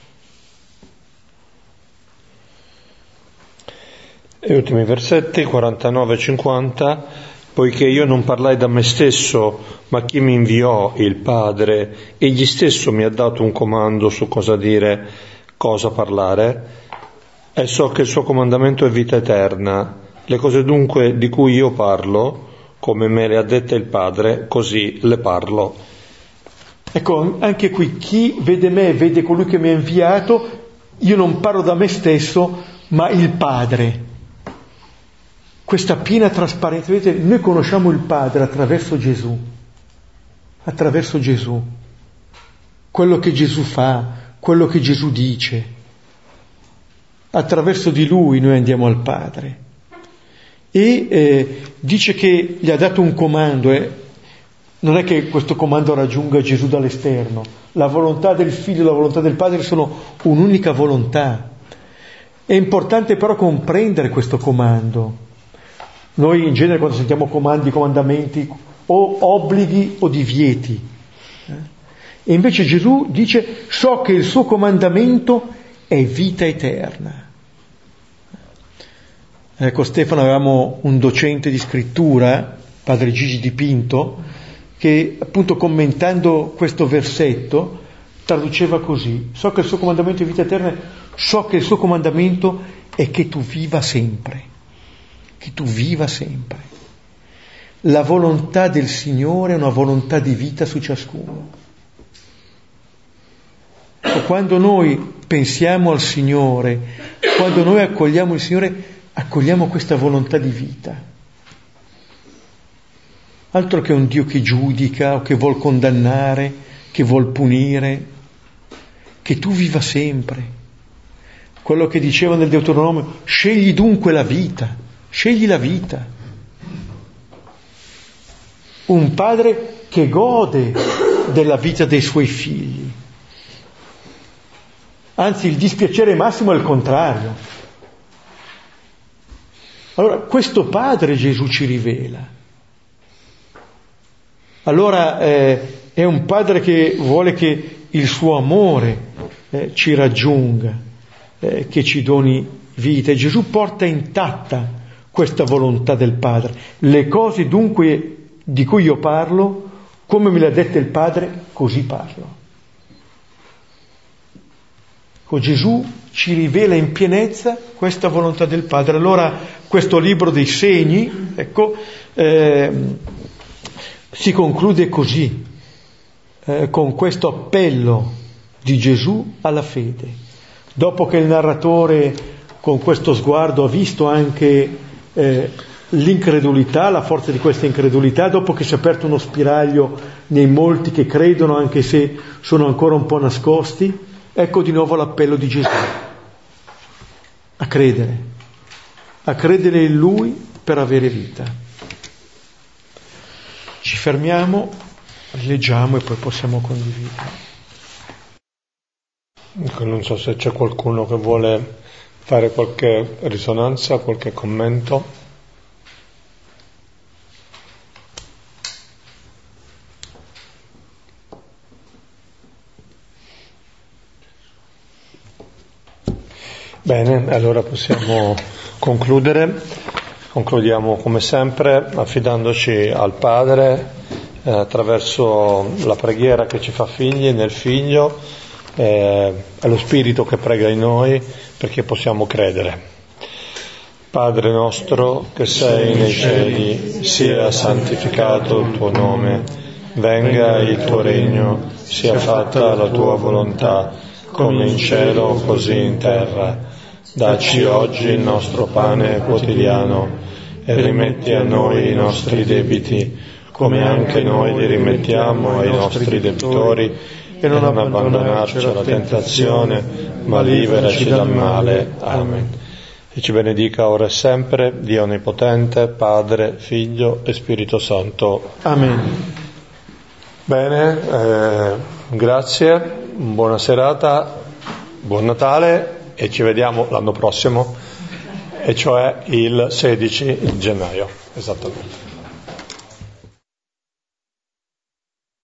E ultimi versetti 49 50 poiché io non parlai da me stesso, ma chi mi inviò, il Padre, egli stesso mi ha dato un comando su cosa dire, cosa parlare, e so che il suo comandamento è vita eterna, le cose dunque di cui io parlo, come me le ha dette il Padre, così le parlo. Ecco, anche qui chi vede me, vede colui che mi ha inviato, io non parlo da me stesso, ma il Padre. Questa piena trasparenza, vedete, noi conosciamo il Padre attraverso Gesù, attraverso Gesù, quello che Gesù fa, quello che Gesù dice. Attraverso di Lui noi andiamo al Padre e eh, dice che gli ha dato un comando, eh. non è che questo comando raggiunga Gesù dall'esterno, la volontà del figlio e la volontà del padre sono un'unica volontà. È importante però comprendere questo comando. Noi in genere quando sentiamo comandi, comandamenti, o obblighi o divieti. Eh? E invece Gesù dice so che il suo comandamento è vita eterna. Con Stefano avevamo un docente di scrittura, padre Gigi Dipinto, che appunto commentando questo versetto traduceva così, so che il suo comandamento è vita eterna, so che il suo comandamento è che tu viva sempre, che tu viva sempre. La volontà del Signore è una volontà di vita su ciascuno. Quando noi pensiamo al Signore, quando noi accogliamo il Signore, accogliamo questa volontà di vita. Altro che un Dio che giudica o che vuol condannare, che vuol punire, che tu viva sempre. Quello che diceva nel Deuteronomio, scegli dunque la vita, scegli la vita. Un padre che gode della vita dei suoi figli. Anzi, il dispiacere massimo è il contrario allora, questo Padre Gesù ci rivela. Allora eh, è un Padre che vuole che il suo amore eh, ci raggiunga, eh, che ci doni vita. E Gesù porta intatta questa volontà del Padre. Le cose dunque di cui io parlo, come me le ha dette il Padre, così parlo. Con Gesù ci rivela in pienezza questa volontà del Padre. Allora questo libro dei segni, ecco, eh, si conclude così, eh, con questo appello di Gesù alla fede. Dopo che il narratore con questo sguardo ha visto anche eh, l'incredulità, la forza di questa incredulità, dopo che si è aperto uno spiraglio nei molti che credono anche se sono ancora un po' nascosti, ecco di nuovo l'appello di Gesù a credere, a credere in Lui per avere vita. Ci fermiamo, leggiamo e poi possiamo condividere. Non so se c'è qualcuno che vuole fare qualche risonanza, qualche commento. Bene, allora possiamo concludere. Concludiamo come sempre affidandoci al Padre eh, attraverso la preghiera che ci fa figli nel Figlio eh, è lo Spirito che prega in noi perché possiamo credere. Padre nostro che sei nei cieli, sia santificato il tuo nome, venga il tuo regno, sia fatta la tua volontà, come in cielo così in terra. Dacci oggi il nostro pane quotidiano e rimetti a noi i nostri debiti, come anche noi li rimettiamo ai nostri debitori, e non abbandonarci alla tentazione, ma liberaci dal male. Amen. E ci benedica ora e sempre Dio Onnipotente, Padre, Figlio e Spirito Santo. Amen. Bene, eh, grazie, buona serata, buon Natale e ci vediamo l'anno prossimo, e cioè il 16 gennaio, esattamente.